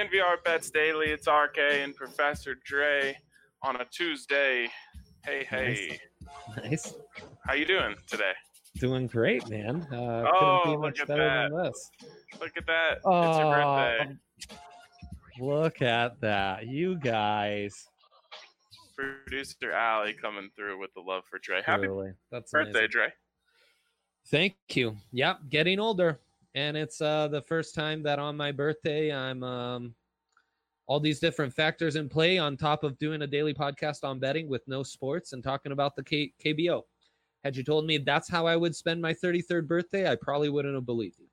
DNVR Bets Daily. It's RK and Professor Dre on a Tuesday. Hey, hey. Nice. How you doing today? Doing great, man. Uh, Oh, couldn't be look much at better that. than this. Look at that. Oh, it's your birthday. Look at that. You guys. Producer Allie coming through with the love for Dre. Happy Truly. That's birthday, amazing. Dre. Thank you. Yep, getting older. And it's uh the first time that on my birthday I'm um all these different factors in play on top of doing a daily podcast on betting with no sports and talking about the K- KBO. Had you told me that's how I would spend my 33rd birthday, I probably wouldn't have believed you.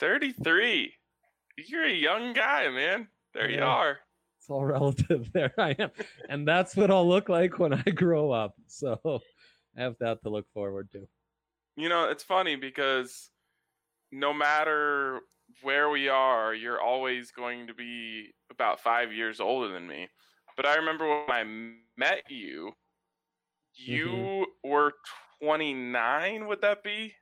33. You're a young guy, man. There you are. It's all relative. There I am. And that's what I'll look like when I grow up. So I have that to look forward to. You know, it's funny because no matter where we are, you're always going to be about five years older than me. But I remember when I met you, you were 29, would that be?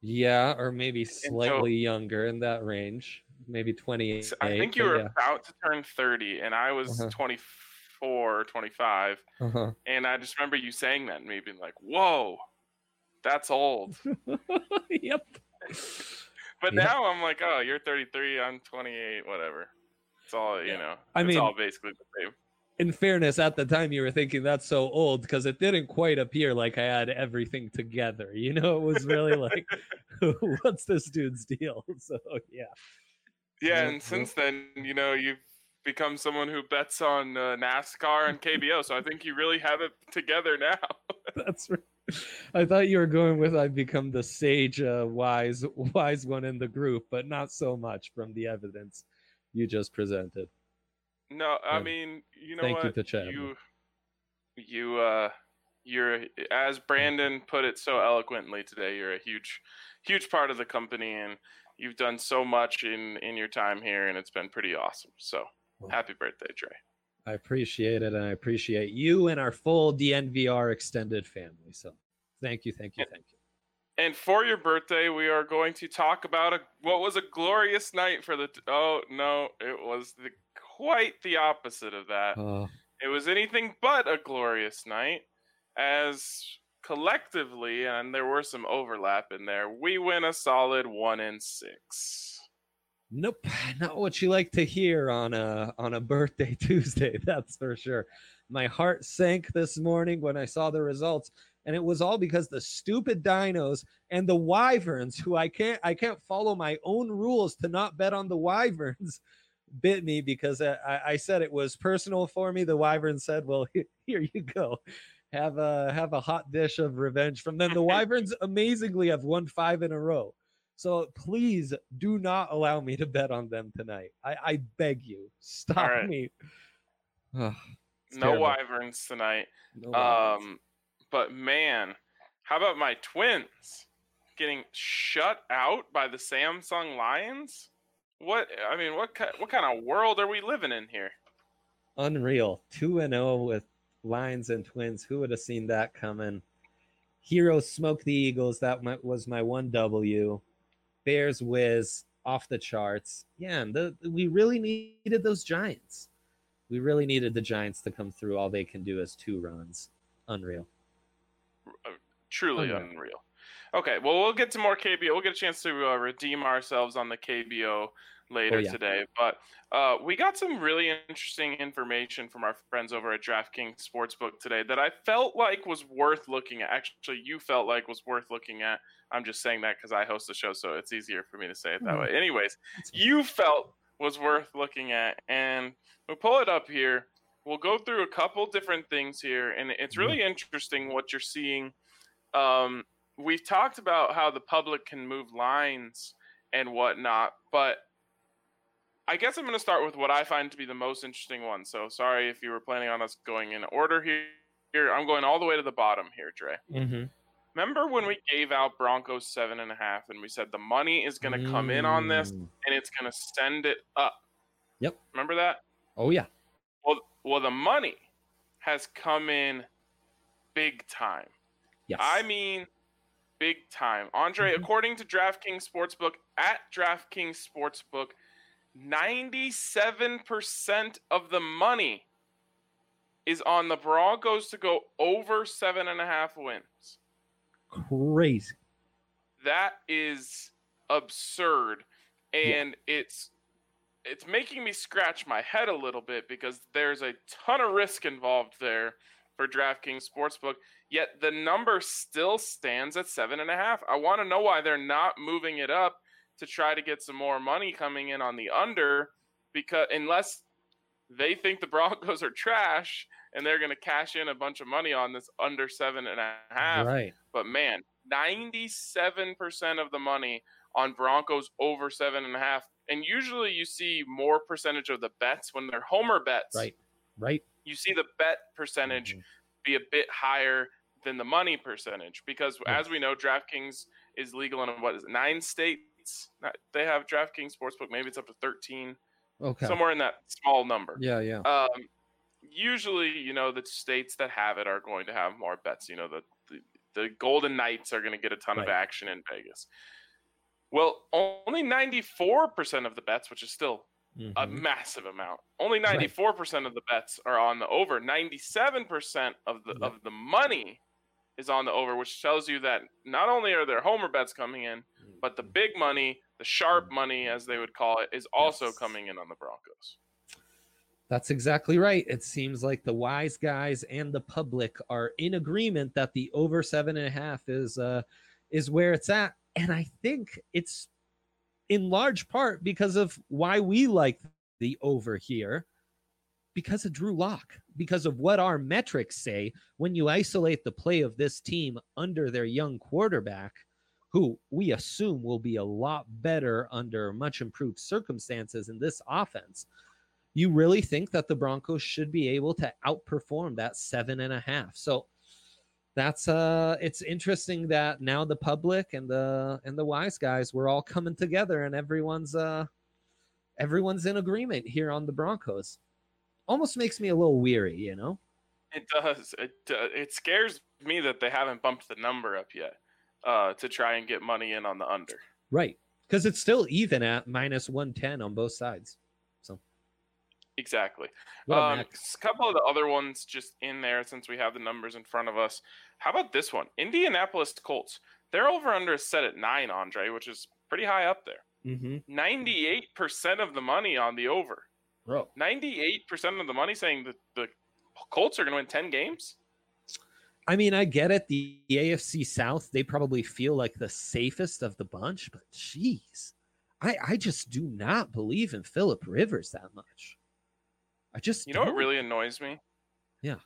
Yeah, or maybe so- slightly younger in that range. Maybe 28. I think you were yeah. about to turn 30, and I was Uh-huh. 24, 25. Uh-huh. And I just remember you saying that and me being like, whoa, that's old. yep. But Yeah. now I'm like, oh, you're 33, I'm 28, whatever. It's all, you know, I it's mean- all basically the same. In fairness, at the time you were thinking that's so old because it didn't quite appear like I had everything together. You know, it was really like, what's this dude's deal? So yeah. Yeah, Yep, and since then, you know, you've become someone who bets on uh, NASCAR and KBO. so I think you really have it together now. That's right. I thought you were going with I've become the sage, uh, wise, wise one in the group, but not so much from the evidence you just presented. no, I Yeah. mean, you know Thank you what? to Chad. you, you, uh, you're as Brandon put it so eloquently today. You're a huge, huge part of the company, and you've done so much in in your time here, and it's been pretty awesome. So, happy birthday, Dre. I appreciate it, and I appreciate you and our full DNVR extended family. So, thank you, thank you, thank you. And for your birthday, we are going to talk about a, what was a glorious night for the. oh no, it was the quite the opposite of that. Oh, It was anything but a glorious night, as collectively, and there were some overlap in there. We win a solid one in six. Nope, not what you like to hear on a on a birthday Tuesday. That's for sure. My heart sank this morning when I saw the results, and it was all because the stupid dinos and the wyverns, who I can't I can't follow my own rules to not bet on the wyverns. Bit me because I, I- said it was personal for me. The wyvern said, "Well, here you go, have a have a hot dish of revenge from them." The wyverns amazingly have won five in a row. So please do not allow me to bet on them tonight. I, I beg you, stop right. me. Ugh, no terrible. wyverns tonight. No wyverns. Um, but man, how about my twins getting shut out by the Samsung Lions? What I mean, what ki- what kind of world are we living in here? Unreal. 2 and 0 with Lions and Twins. Who would have seen that coming? Heroes smoke the Eagles. That was my one W. Bears Wiz off the charts. Yeah, and the, we really needed those Giants. We really needed the Giants to come through. All they can do is two runs. Unreal. Truly Unreal. unreal. Okay, well we'll get to more KBO. We'll get a chance to uh, redeem ourselves on the KBO later Oh, yeah. today. But uh, we got some really interesting information from our friends over at DraftKings Sportsbook today that I felt like was worth looking at. Actually, you felt like was worth looking at. I'm just saying that because I host the show, so it's easier for me to say it that Mhm. way. Anyways, you felt was worth looking at, and we'll pull it up here. We'll go through a couple different things here, and it's really interesting what you're seeing. Um, we've talked about how the public can move lines and whatnot, but I guess I'm going to start with what I find to be the most interesting one. So sorry if you were planning on us going in order here. Here, I'm going all the way to the bottom here, Dre. Mhm. Remember when we gave out Broncos seven and a half, and we said the money is going to come in on this, Mm. and it's going to send it up. Yep. Remember that? Oh yeah. Well, well, the money has come in big time. Yes. I mean, big time. Andre, Mhm. according to DraftKings Sportsbook, at DraftKings Sportsbook, 97% of the money is on the Broncos to go over seven and a half wins. Crazy. That is absurd. And yeah. it's it's making me scratch my head a little bit because there's a ton of risk involved there for DraftKings Sportsbook. Yet the number still stands at seven and a half. I want to know why they're not moving it up to try to get some more money coming in on the under, because unless they think the Broncos are trash and they're going to cash in a bunch of money on this under seven and a half. Right. But man, 97% of the money on Broncos over seven and a half. And usually you see more percentage of the bets when they're homer bets. Right. Right. You see the bet percentage mm-hmm. be a bit higher than the money percentage because as we know, DraftKings is legal in what is it, nine states. They have DraftKings Sportsbook. Maybe it's up to 13. Okay. Somewhere in that small number. Yeah, yeah. Um, usually, you know, the states that have it are going to have more bets. You know, the the, the Golden Knights are going to get a ton right. of action in Vegas. Well, only 94% of the bets, which is still mm-hmm. a massive amount. Only 94% right. of the bets are on the over. 97% of the of the money is on the over, which tells you that not only are there homer bets coming in, but the mm-hmm. big money, the sharp money as they would call it, is also yes. coming in on the Broncos. That's exactly right. It seems like the wise guys and the public are in agreement that the over seven and a half is uh is where it's at. And I think it's in large part because of why we like the over here. Because of Drew Lock, because of what our metrics say when you isolate the play of this team under their young quarterback, who we assume will be a lot better under much improved circumstances in this offense you really think that the Broncos should be able to outperform that seven and a half. So that's uh it's interesting that now the public and the and the wise guys we're all coming together and everyone's uh everyone's in agreement here on the Broncos. Almost makes me a little weary, you know. It does. It uh, it scares me that they haven't bumped the number up yet uh to try and get money in on the under. Right. Cuz it's still even at minus 110 on both sides. So exactly. Um, a couple of the other ones just in there since we have the numbers in front of us. How about this one? Indianapolis Colts. They're over under set at nine, Andre, which is pretty high up there. Mm-hmm. 98% of the money on the over. Bro. 98% of the money saying that the Colts are going to win 10 games. I mean, I get it. The, the AFC South, they probably feel like the safest of the bunch, but geez, I, I just do not believe in Philip Rivers that much. I just you know what really annoys me. Yeah,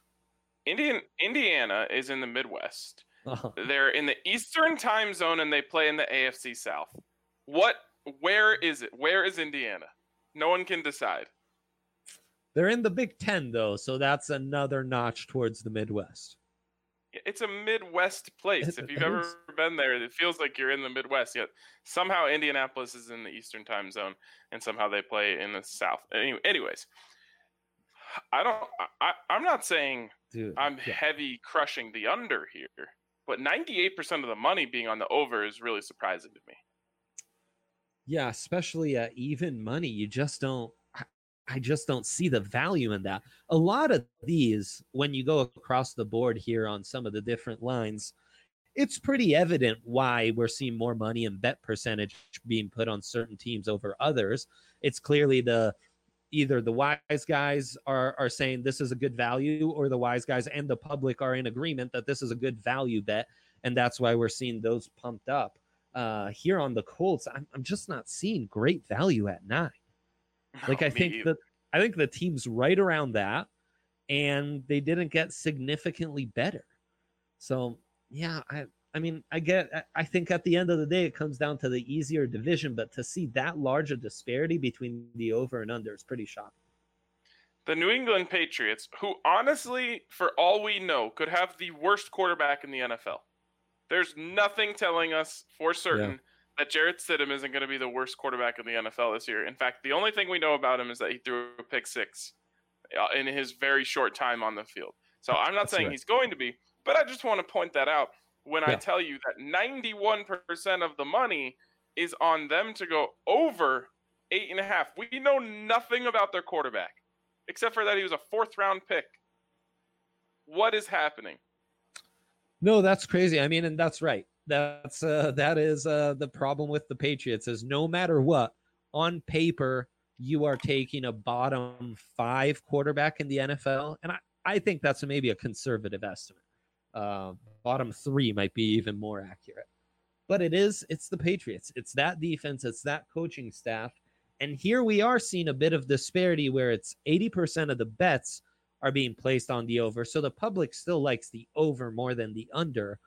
Indian Indiana is in the Midwest. Uh-huh. They're in the Eastern time zone and they play in the AFC South. What? Where is it? Where is Indiana? No one can decide. They're in the Big Ten though, so that's another notch towards the Midwest. It's a Midwest place. if you've ever been there, it feels like you're in the Midwest. Yet somehow Indianapolis is in the Eastern time zone, and somehow they play in the South. Anyway, anyways, I don't. I, I'm not saying Dude, I'm yeah. heavy crushing the under here, but 98% of the money being on the over is really surprising to me. Yeah, especially at even money, you just don't. I just don't see the value in that. A lot of these, when you go across the board here on some of the different lines, it's pretty evident why we're seeing more money and bet percentage being put on certain teams over others. It's clearly the either the wise guys are are saying this is a good value or the wise guys and the public are in agreement that this is a good value bet and that's why we're seeing those pumped up uh here on the colts i'm, I'm just not seeing great value at nine like oh, i think that i think the team's right around that and they didn't get significantly better so yeah i I mean, I get, I think at the end of the day, it comes down to the easier division, but to see that large a disparity between the over and under is pretty shocking. The New England Patriots, who honestly, for all we know, could have the worst quarterback in the NFL. There's nothing telling us for certain yeah. That Jarrett Stidham isn't going to be the worst quarterback in the NFL this year. In fact, the only thing we know about him is that he threw a pick six uh, in his very short time on the field. So I'm not That's saying right. he's going to be, but I just want to point that out when yeah. I tell you that 91% of the money is on them to go over eight and a half. We know nothing about their quarterback, except for that he was a fourth round pick. What is happening? No, that's crazy. I mean, and that's right. That's uh that is uh the problem with the Patriots is no matter what, on paper, you are taking a bottom five quarterback in the NFL. And I, I think that's maybe a conservative estimate. Uh, bottom three might be even more accurate. But it is, it's the Patriots. It's that defense, it's that coaching staff. And here we are seeing a bit of disparity where it's 80% of the bets are being placed on the over. So the public still likes the over more than the under,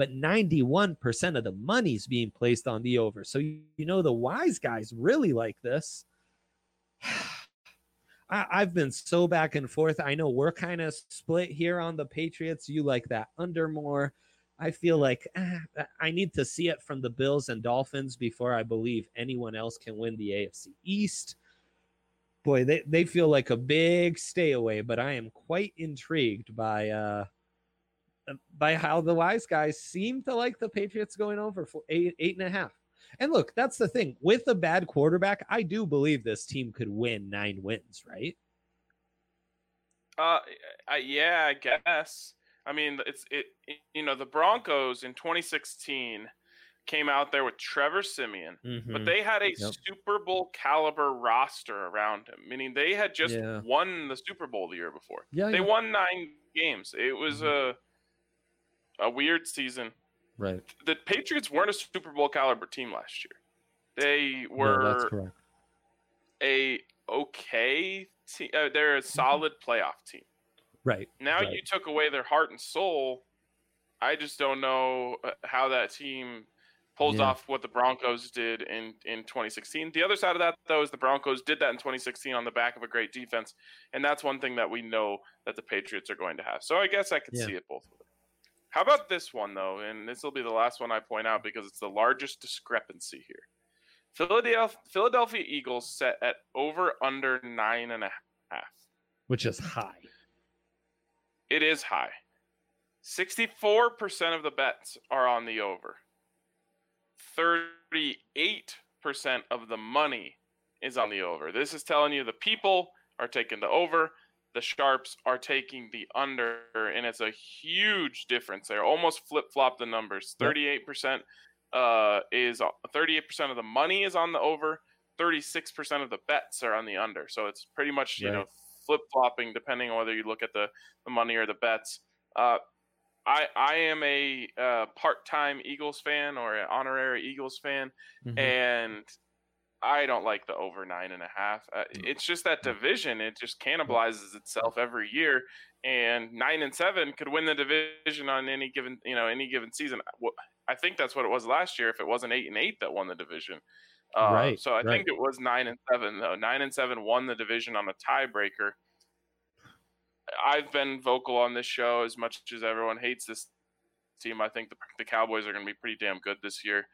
but 91% of the money's being placed on the over. So you, you know the wise guys really like this. I, I've been so back and forth. I know we're kind of split here on the Patriots. You like that under more. I feel like eh, I need to see it from the Bills and Dolphins before I believe anyone else can win the AFC East. Boy, they, they feel like a big stay away, but I am quite intrigued by uh by how the wise guys seem to like the Patriots going over for eight eight and a half. And look, that's the thing with a bad quarterback. I do believe this team could win nine wins, right? Uh, I, yeah, I guess. I mean, it's it. You know, the Broncos in 2016 came out there with Trevor Siemian, mm-hmm. but they had a yep. Super Bowl caliber roster around him, meaning they had just yeah. won the Super Bowl the year before. Yeah, they yeah. won nine games. It was mm-hmm. a a weird season. Right. The Patriots weren't a Super Bowl caliber team last year. They were no, a okay team. Uh, they're a solid playoff team. Right. Now right. you took away their heart and soul. I just don't know uh, how that team pulls yeah. off what the Broncos did in in 2016. The other side of that though is the Broncos did that in 2016 on the back of a great defense, and that's one thing that we know that the Patriots are going to have. So I guess I could yeah. see it both ways. How about this one though? And this will be the last one I point out because it's the largest discrepancy here. Philadelphia, Philadelphia Eagles set at over under nine and a half, which is high. It is high. 64% of the bets are on the over. 38% of the money is on the over. This is telling you the people are taking the over the sharps are taking the under, and it's a huge difference there. Almost flip flop the numbers. Thirty-eight percent uh, is thirty-eight percent of the money is on the over. Thirty-six percent of the bets are on the under. So it's pretty much you right. know flip flopping depending on whether you look at the the money or the bets. Uh, I I am a uh, part time Eagles fan or an honorary Eagles fan, mm-hmm. and I don't like the over nine and a half. Uh, mm. it's just that division; it just cannibalizes itself every year. And nine and seven could win the division on any given, you know, any given season. I think that's what it was last year. If it wasn't eight and eight that won the division, uh, right? So I right. think it was nine and seven though. Nine and seven won the division on a tiebreaker. I've been vocal on this show as much as everyone hates this team. I think the, the Cowboys are going to be pretty damn good this year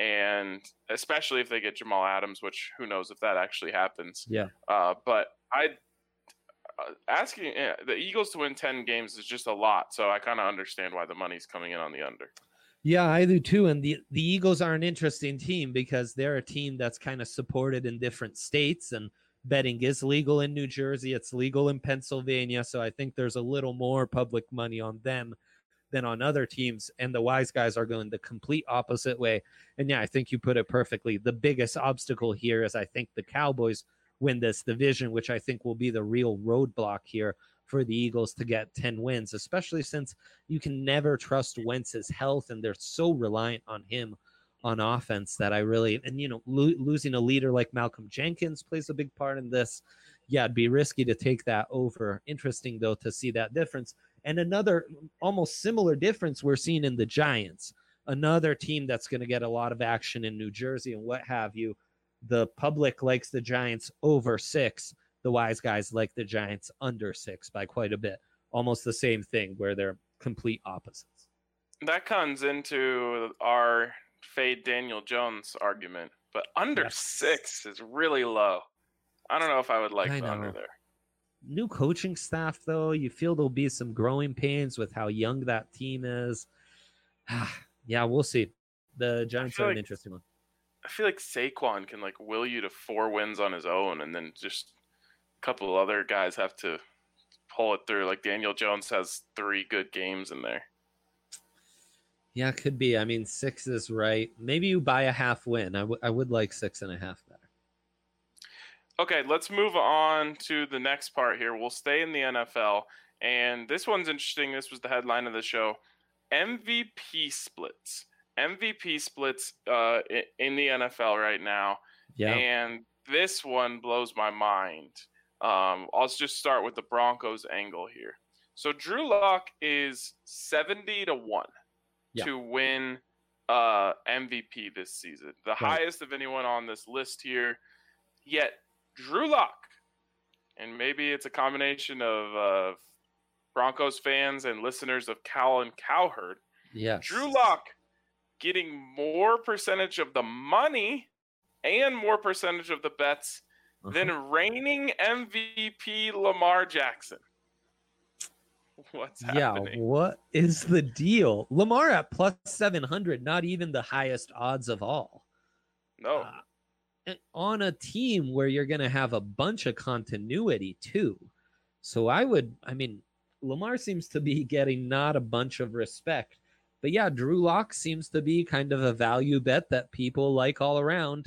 and especially if they get Jamal Adams, which who knows if that actually happens. Yeah. Uh, but I uh, asking yeah, the Eagles to win ten games is just a lot, so I kind of understand why the money's coming in on the under. Yeah, I do too. And the the Eagles are an interesting team because they're a team that's kind of supported in different states and betting is legal in New Jersey. It's legal in Pennsylvania. So I think there's a little more public money on them than on other teams. And the wise guys are going the complete opposite way. And yeah, I think you put it perfectly. The biggest obstacle here is I think the Cowboys win this division, which I think will be the real roadblock here for the Eagles to get 10 wins, especially since you can never trust Wentz's health and they're so reliant on him on offense that I really, and you know, lo- losing a leader like Malcolm Jenkins plays a big part in this. Yeah, it'd be risky to take that over. Interesting though to see that difference. And another almost similar difference we're seeing in the Giants, another team that's going to get a lot of action in New Jersey and what have you. The public likes the Giants over six. The wise guys like the Giants under six by quite a bit. Almost the same thing where they're complete opposites. That comes into our fade Daniel Jones argument, but under yes. six is really low. I don't know if I would like I the under there new coaching staff, though, you feel there'll be some growing pains with how young that team is. yeah, we'll see. The Giants are like, an interesting one. I feel like Saquon can like will you to four wins on his own, and then just a couple other guys have to pull it through. Like Daniel Jones has three good games in there. Yeah, could be. I mean, six is right. Maybe you buy a half win. I, w- I would like six and a half. Okay, let's move on to the next part here. We'll stay in the NFL. And this one's interesting. This was the headline of the show MVP splits. MVP splits uh, in the NFL right now. Yeah. And this one blows my mind. Um, I'll just start with the Broncos angle here. So Drew Lock is 70 to 1 yeah. to win uh, MVP this season, the right. highest of anyone on this list here. Yet Drew Lock, and maybe it's a combination of uh, Broncos fans and listeners of Colin Cowherd. Yes. Drew Lock getting more percentage of the money and more percentage of the bets uh-huh. than reigning MVP Lamar Jackson. What's happening? Yeah, what is the deal? Lamar at plus 700, not even the highest odds of all. No. Uh, on a team where you're going to have a bunch of continuity too. So I would, I mean, Lamar seems to be getting not a bunch of respect. But yeah, Drew Lock seems to be kind of a value bet that people like all around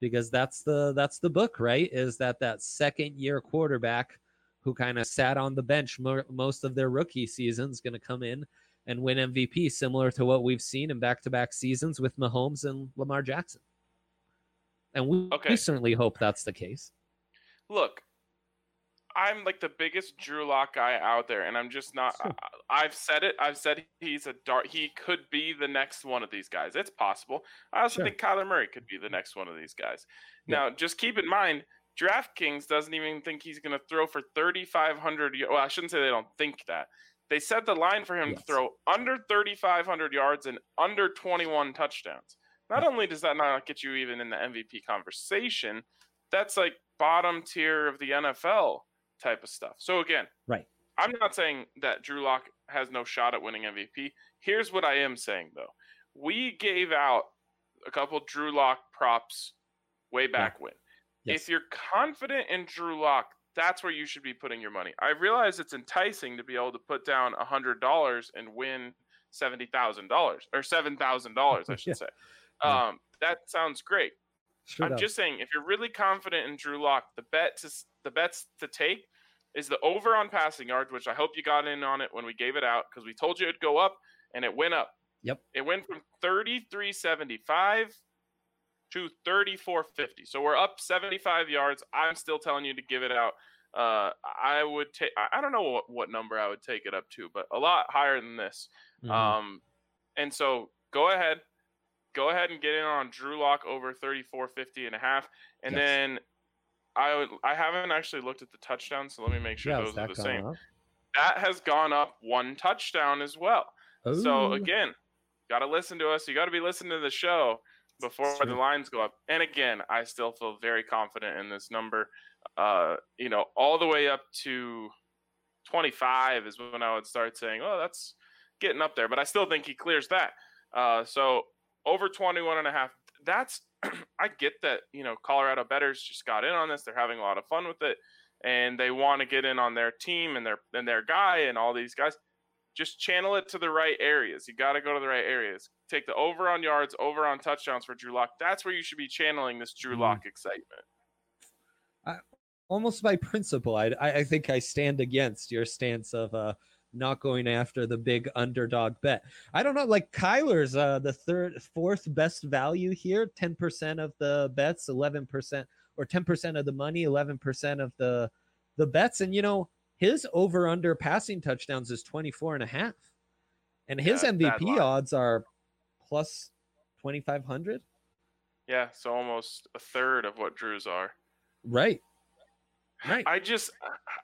because that's the that's the book, right? Is that that second year quarterback who kind of sat on the bench mo- most of their rookie seasons going to come in and win MVP similar to what we've seen in back-to-back seasons with Mahomes and Lamar Jackson. And we, okay. we certainly hope that's the case. Look, I'm like the biggest Drew Lock guy out there, and I'm just not. Sure. I, have said it. I've said he's a dart. He could be the next one of these guys. It's possible. I also sure. think Kyler Murray could be the next one of these guys. Yeah. Now, just keep in mind, DraftKings doesn't even think he's going to throw for 3,500. Well, I shouldn't say they don't think that. They set the line for him yes. to throw under 3,500 yards and under 21 touchdowns. Not only does that not get you even in the MVP conversation, that's like bottom tier of the NFL type of stuff. So again, right. I'm not saying that Drew Lock has no shot at winning MVP. Here's what I am saying though. We gave out a couple Drew Lock props way back yeah. when. Yes. If you're confident in Drew Lock, that's where you should be putting your money. I realize it's enticing to be able to put down a hundred dollars and win seventy thousand dollars or seven thousand dollars, I should yeah. say. Um, that sounds great. Sure I'm does. just saying, if you're really confident in Drew Lock, the bet to the bets to take is the over on passing yards, which I hope you got in on it when we gave it out because we told you it'd go up and it went up. Yep. It went from 3375 to 3450. So we're up 75 yards. I'm still telling you to give it out. Uh, I would take, I don't know what, what number I would take it up to, but a lot higher than this. Mm-hmm. Um, and so go ahead, go ahead and get in on Drew Lock over 3450 and a half. And yes. then I would, I haven't actually looked at the touchdowns, so let me make sure yeah, those are the same. Up? That has gone up one touchdown as well. Ooh. So again, got to listen to us. You got to be listening to the show before the lines go up. And again, I still feel very confident in this number. Uh, you know, all the way up to 25 is when I would start saying, "Oh, that's getting up there." But I still think he clears that. Uh, so over 21 and a half. That's I get that, you know, Colorado bettors just got in on this. They're having a lot of fun with it and they want to get in on their team and their and their guy and all these guys. Just channel it to the right areas. You got to go to the right areas. Take the over on yards, over on touchdowns for Drew Lock. That's where you should be channeling this Drew Lock mm-hmm. excitement. I, almost by principle, I, I think I stand against your stance of uh, not going after the big underdog bet. I don't know, like Kyler's uh the third fourth best value here, 10% of the bets, 11% or 10% of the money, 11% of the the bets and you know, his over under passing touchdowns is 24 and a half. And his yeah, MVP odds are plus 2500. Yeah, so almost a third of what Drew's are. Right. Right. I just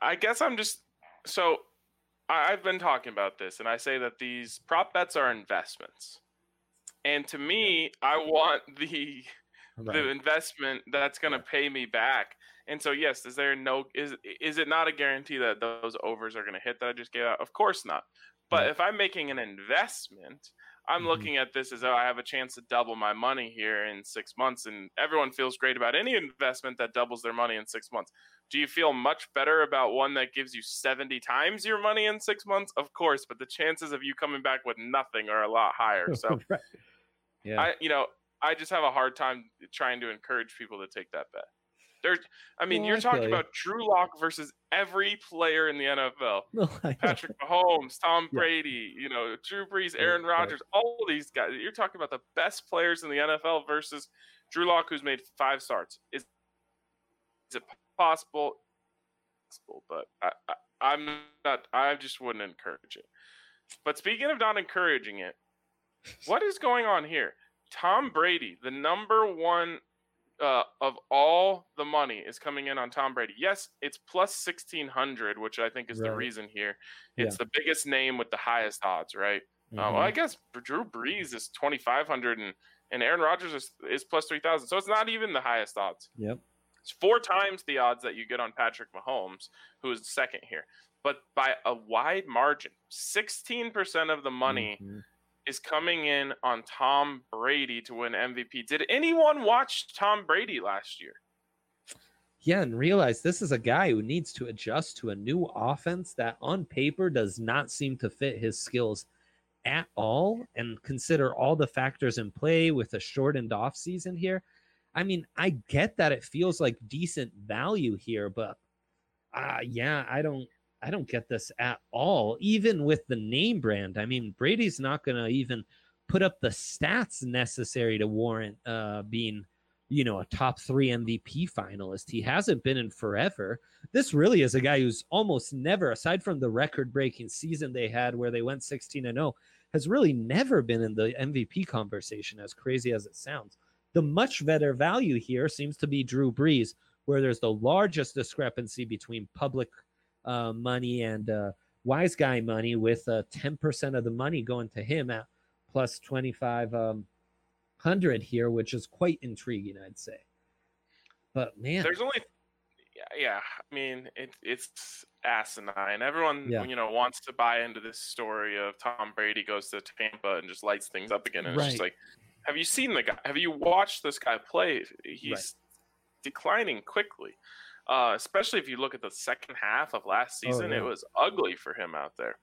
I guess I'm just so I've been talking about this, and I say that these prop bets are investments. And to me, I want the right. the investment that's going to pay me back. And so, yes, is there no is is it not a guarantee that those overs are going to hit that I just gave out? Of course not. But right. if I'm making an investment, I'm Mhm. looking at this as though I have a chance to double my money here in six months, and everyone feels great about any investment that doubles their money in six months. Do you feel much better about one that gives you 70 times your money in six months? Of course, but the chances of you coming back with nothing are a lot higher. So, right. yeah, I, you know, I just have a hard time trying to encourage people to take that bet. There's, I mean, No, you're I talking you. about Drew Lock versus every player in the NFL. no, Patrick Mahomes, Tom Yeah. Brady, you know, Drew Brees, Yeah, Aaron right. Rodgers, all these guys. You're talking about the best players in the NFL versus Drew Lock, who's made five starts. Is, is it possible? Possible, but I, I, I'm not. I just wouldn't encourage it. But speaking of not encouraging it, what is going on here? Tom Brady, the number one uh, of all the money is coming in on Tom Brady. Yes, it's plus sixteen hundred, which I think is the reason here. Yeah. It's the biggest name with the highest odds, right? Uh, well, I Mhm. guess Drew Brees is twenty five hundred, and and Aaron Rodgers is, is plus three thousand. So it's not even the highest odds. Yep. It's four times the odds that you get on Patrick Mahomes, who is second here, but by a wide margin. Sixteen percent of the money Mhm. Is coming in on Tom Brady to win MVP. Did anyone watch Tom Brady last year? Yeah, and realize this is a guy who needs to adjust to a new offense that on paper does not seem to fit his skills at all. And consider all the factors in play with a shortened off season here. I mean, I get that it feels like decent value here, but uh yeah, I don't I don't get this at all. Even with the name brand. I mean, Brady's not gonna even put up the stats necessary to warrant uh being you know, a top three MVP finalist. He hasn't been in forever. This really is a guy who's almost never, aside from the record breaking season they had where they went 16 and 0, has really never been in the MVP conversation, as crazy as it sounds. The much better value here seems to be Drew Brees, where there's the largest discrepancy between public uh, money and uh, wise guy money, with uh, 10% of the money going to him at plus 25. Um, here, which is quite intriguing, I'd say. But man, There's only, yeah, yeah. I mean, it, it's asinine. Everyone, Yeah. you know, wants to buy into this story of Tom Brady goes to Tampa and just lights things up again. And it's just Right. like, have you seen the guy? Have you watched this guy play? He's declining quickly. Uh, especially if you look at the second half of last Oh, season, yeah. it was ugly for him out there.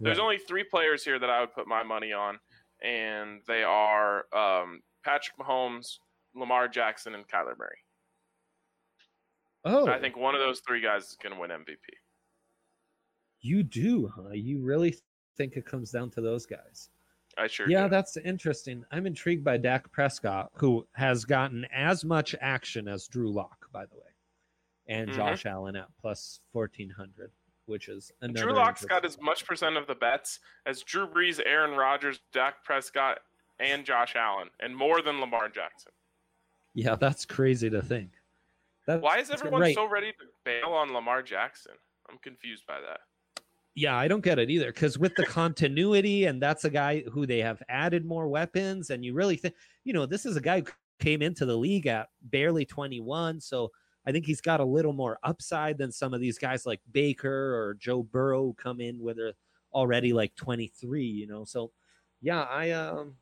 There's only three players here that I would put my money on, and they are um, Patrick Mahomes, Lamar Jackson, and Kyler Murray. oh, I think one of those three guys is going to win MVP. you do, huh? You really think it comes down to those guys? I sure yeah, do. that's interesting. I'm intrigued by Dak Prescott, who has gotten as much action as Drew Lock, by the way, and Mhm. Josh Allen at plus 1400, which is another. Drew Lock's got as much percent of the bets as Drew Brees, Aaron Rodgers, Dak Prescott, and Josh Allen, and more than Lamar Jackson. Yeah, that's crazy to think. That's, Why is everyone right. so ready to bail on Lamar Jackson? I'm confused by that. Yeah, I don't get it either. Because with the continuity, and that's a guy who they have added more weapons, and you really think, you know, this is a guy who came into the league at barely 21. So I think he's got a little more upside than some of these guys like Baker or Joe Burrow come in with a already like 23, you know. So yeah, I um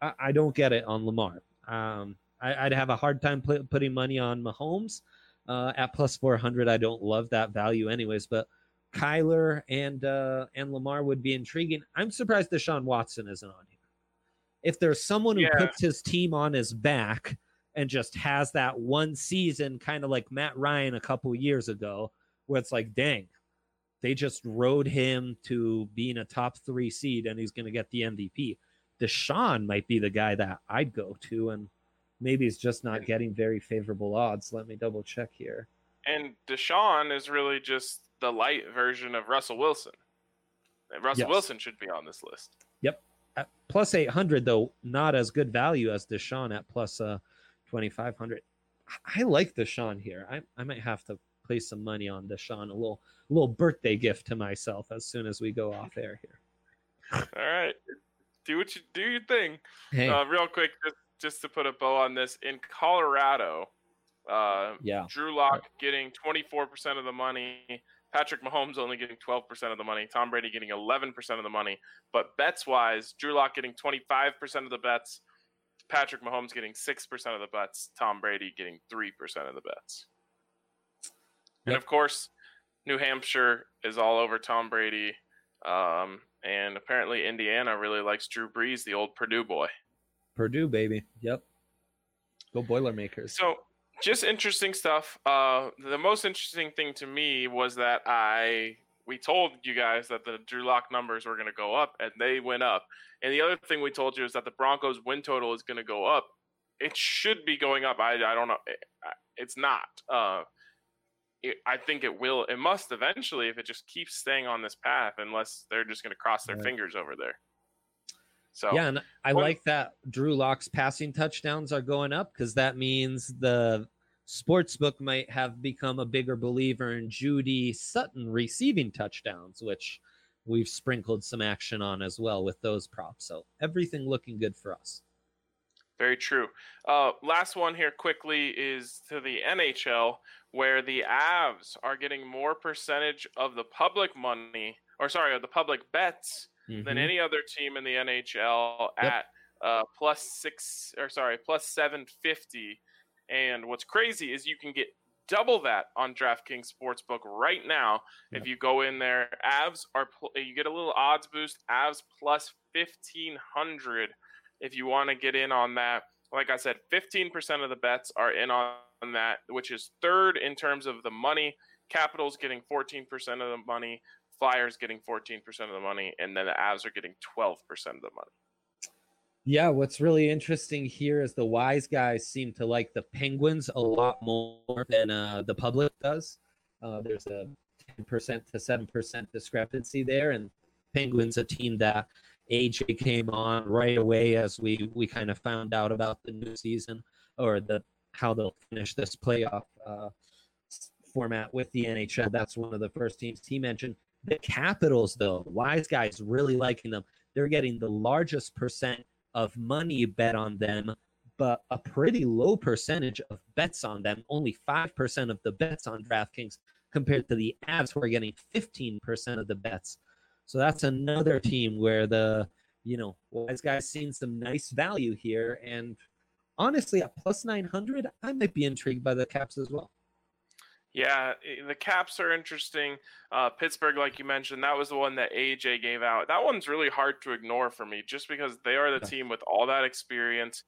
I, I don't get it on Lamar. Um I, I'd have a hard time put, putting money on Mahomes uh, at plus 400. I don't love that value anyways, but Kyler and uh, and Lamar would be intriguing. I'm surprised Deshaun Watson isn't on here. If there's someone who Yeah. puts his team on his back and just has that one season, kind of like Matt Ryan a couple years ago, where it's like, dang, they just rode him to being a top three seed and he's going to get the MVP. Deshaun might be the guy that I'd go to, and maybe he's just not getting very favorable odds. Let me double check here. And Deshaun is really just the light version of Russell Wilson. Russell Yes. Wilson should be on this list. at plus 800 though not as good value as deshaun at plus uh 2500 I- like the deshaun here. I, I might have to place some money on deshaun a little a little birthday gift to myself as soon as we go off air here. All right. Do what you do your thing. hey. Uh, real quick, just, just to put a bow on this, in Colorado, uh, yeah. Drew Lock getting 24% of the money, Patrick Mahomes only getting 12% of the money, Tom Brady getting 11% of the money. But bets wise, Drew Lock getting 25% of the bets, Patrick Mahomes getting 6% of the bets, Tom Brady getting 3% of the bets. And of course, New Hampshire is all over Tom Brady. Um, and apparently, Indiana really likes Drew Brees, the old Purdue boy. Purdue, baby. Yep. Go Boilermakers. So, just interesting stuff. Uh, the most interesting thing to me was that I we told you guys that the Drew Lock numbers were going to go up, and they went up. And the other thing we told you is that the Broncos' win total is going to go up. It should be going up. I, I don't know. It's not. Uh, it, I think it will. It must eventually if it just keeps staying on this path, unless they're just going to cross their right. fingers over there. So yeah, and I like that Drew Lock's passing touchdowns are going up because that means the sportsbook might have become a bigger believer in Jeudy Sutton receiving touchdowns, which we've sprinkled some action on as well with those props. So everything looking good for us. Very true. Uh, last one here quickly is to the NHL, where the Avs are getting more percentage of the public money, or sorry, of the public bets mm-hmm. than any other team in the NHL yep. at uh, plus six, or sorry, plus seven fifty. And what's crazy is you can get double that on DraftKings Sportsbook right now. Yep. If you go in there, Avs are eh, you get a little odds boost. Avs plus fifteen hundred if you want to get in on that. Like I said, 15% of the bets are in on that, which is third in terms of the money. Capitals getting 14% of the money, Flyers getting 14% of the money, and then the Avs are getting 12% of the money. Yeah, what's really interesting here is the wise guys seem to like the Penguins a lot more than uh, the public does. Uh, there's a 10% to 7% discrepancy there, and Penguins a team that AJ came on right away as we we kind of found out about the new season or the how they'll finish this playoff uh, format with the NHL. That's one of the first teams he mentioned. The Capitals, though, wise guys really liking them. They're getting the largest percent of money bet on them, but a pretty low percentage of bets on them. Only 5% of the bets on DraftKings compared to the Avs, who are getting 15% of the bets. So that's another team where the you know wise guys seeing some nice value here, and honestly, at plus nine hundred, I might be intrigued by the Caps as well. Yeah, the Caps are interesting. Uh, Pittsburgh, like you mentioned, that was the one that AJ gave out. That one's really hard to ignore for me, just because they are the team with all that experience.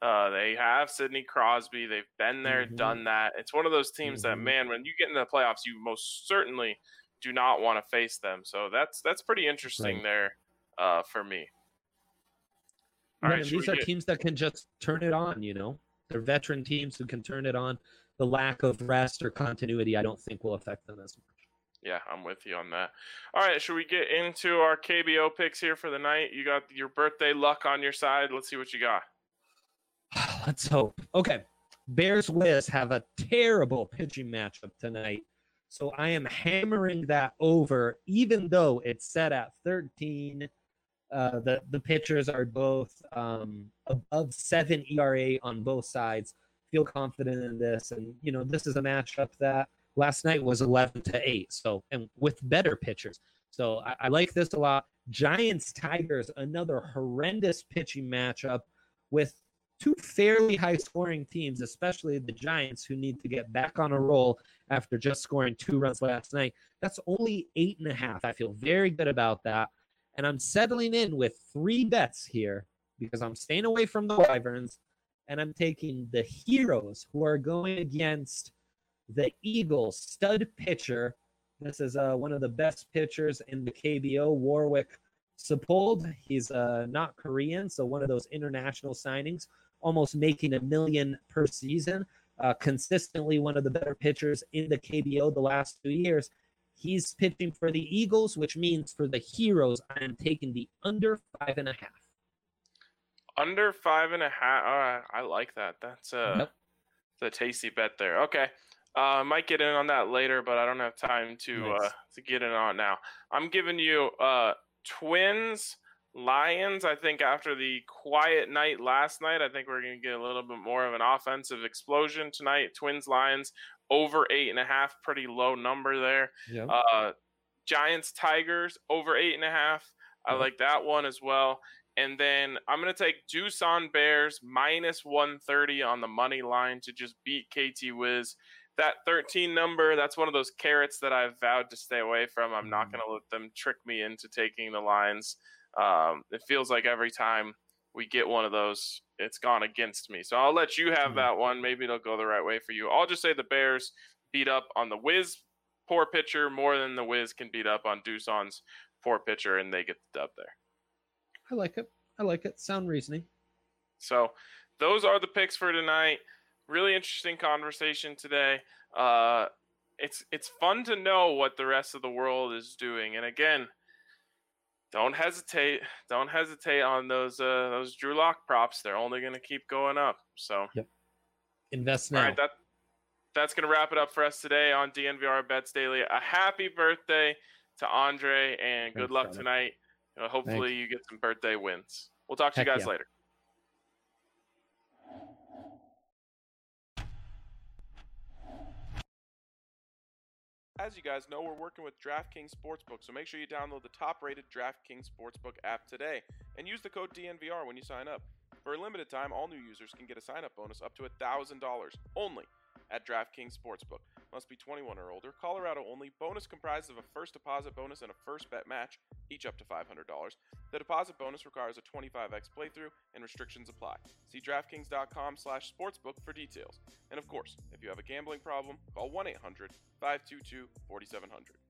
Uh, they have Sidney Crosby. They've been there, mm-hmm. done that. It's one of those teams mm-hmm. that, man, when you get in the playoffs, you most certainly do not want to face them. So that's that's pretty interesting right. there uh, for me. All right, right these are get... teams that can just turn it on. You know, they're veteran teams who can turn it on. The lack of rest or continuity, I don't think, will affect them as much. Yeah, I'm with you on that. All right, should we get into our KBO picks here for the night? You got your birthday luck on your side. Let's see what you got. Let's hope. Okay. Bears Wiz have a terrible pitching matchup tonight so I am hammering that over, even though it's set at 13. Uh, the the pitchers are both um, above seven ERA on both sides. Feel confident in this, and you know this is a matchup that last night was 11 to eight. So and with better pitchers, so I, I like this a lot. Giants Tigers, another horrendous pitching matchup with two fairly high scoring teams, especially the Giants, who need to get back on a roll after just scoring two runs last night. That's only eight and a half. I feel very good about that. And I'm settling in with three bets here because I'm staying away from the Wyverns and I'm taking the Heroes who are going against the Eagles stud pitcher. This is uh, one of the best pitchers in the KBO, Warwick Saupold. He's uh, not Korean, so one of those international signings, almost making a million per season uh, consistently one of the better pitchers in the KBO the last two years. He's pitching for the Eagles, which means for the Heroes, I am taking the under five and a half. Under five and a half. Uh, I like that. That's a, yep. a tasty bet there. Okay. Uh, might get in on that later, but I don't have time to nice. uh, to get in on now. I'm giving you uh, Twins Lions, I think after the quiet night last night, I think we're going to get a little bit more of an offensive explosion tonight. Twins Lions over eight and a half, pretty low number there. Uh, Giants Tigers over eight and a half. I like that one as well. And then I'm going to take on Bears minus 130 on the money line to just beat KT Wiz. That 13 number, that's one of those carrots that I've vowed to stay away from. I'm not Mm. going to let them trick me into taking the lines. Um, it feels like every time we get one of those, it's gone against me. So I'll let you have Mm. that one. Maybe it'll go the right way for you. I'll just say the Bears beat up on the Wiz poor pitcher more than the Wiz can beat up on Doosan's poor pitcher, and they get the dub there. I like it. I like it. Sound reasoning. So those are the picks for tonight. Really interesting conversation today. Uh, it's it's fun to know what the rest of the world is doing, and again, don't hesitate. Don't hesitate on those uh, those Drew Lock props. They're only going to keep going up. So Invest all now. right, that that's gonna wrap it up for us today on DNVR Bets Daily. A happy birthday to Andre, and good Thanks, luck brother. tonight. Uh, hopefully, you get some birthday wins. We'll talk to you guys yeah. later. As you guys know, we're working with DraftKings Sportsbook, so make sure you download the top-rated DraftKings Sportsbook app today and use the code DNVR when you sign up. For a limited time, all new users can get a sign-up bonus up to $1,000 only at DraftKings Sportsbook. Must be 21 or older. Colorado only. Bonus comprised of a first deposit bonus and a first bet match, each up to $500. The deposit bonus requires a 25x playthrough and restrictions apply. See DraftKings.com/sportsbook for details. And of course, if you have a gambling problem, call 1-800-522-4700.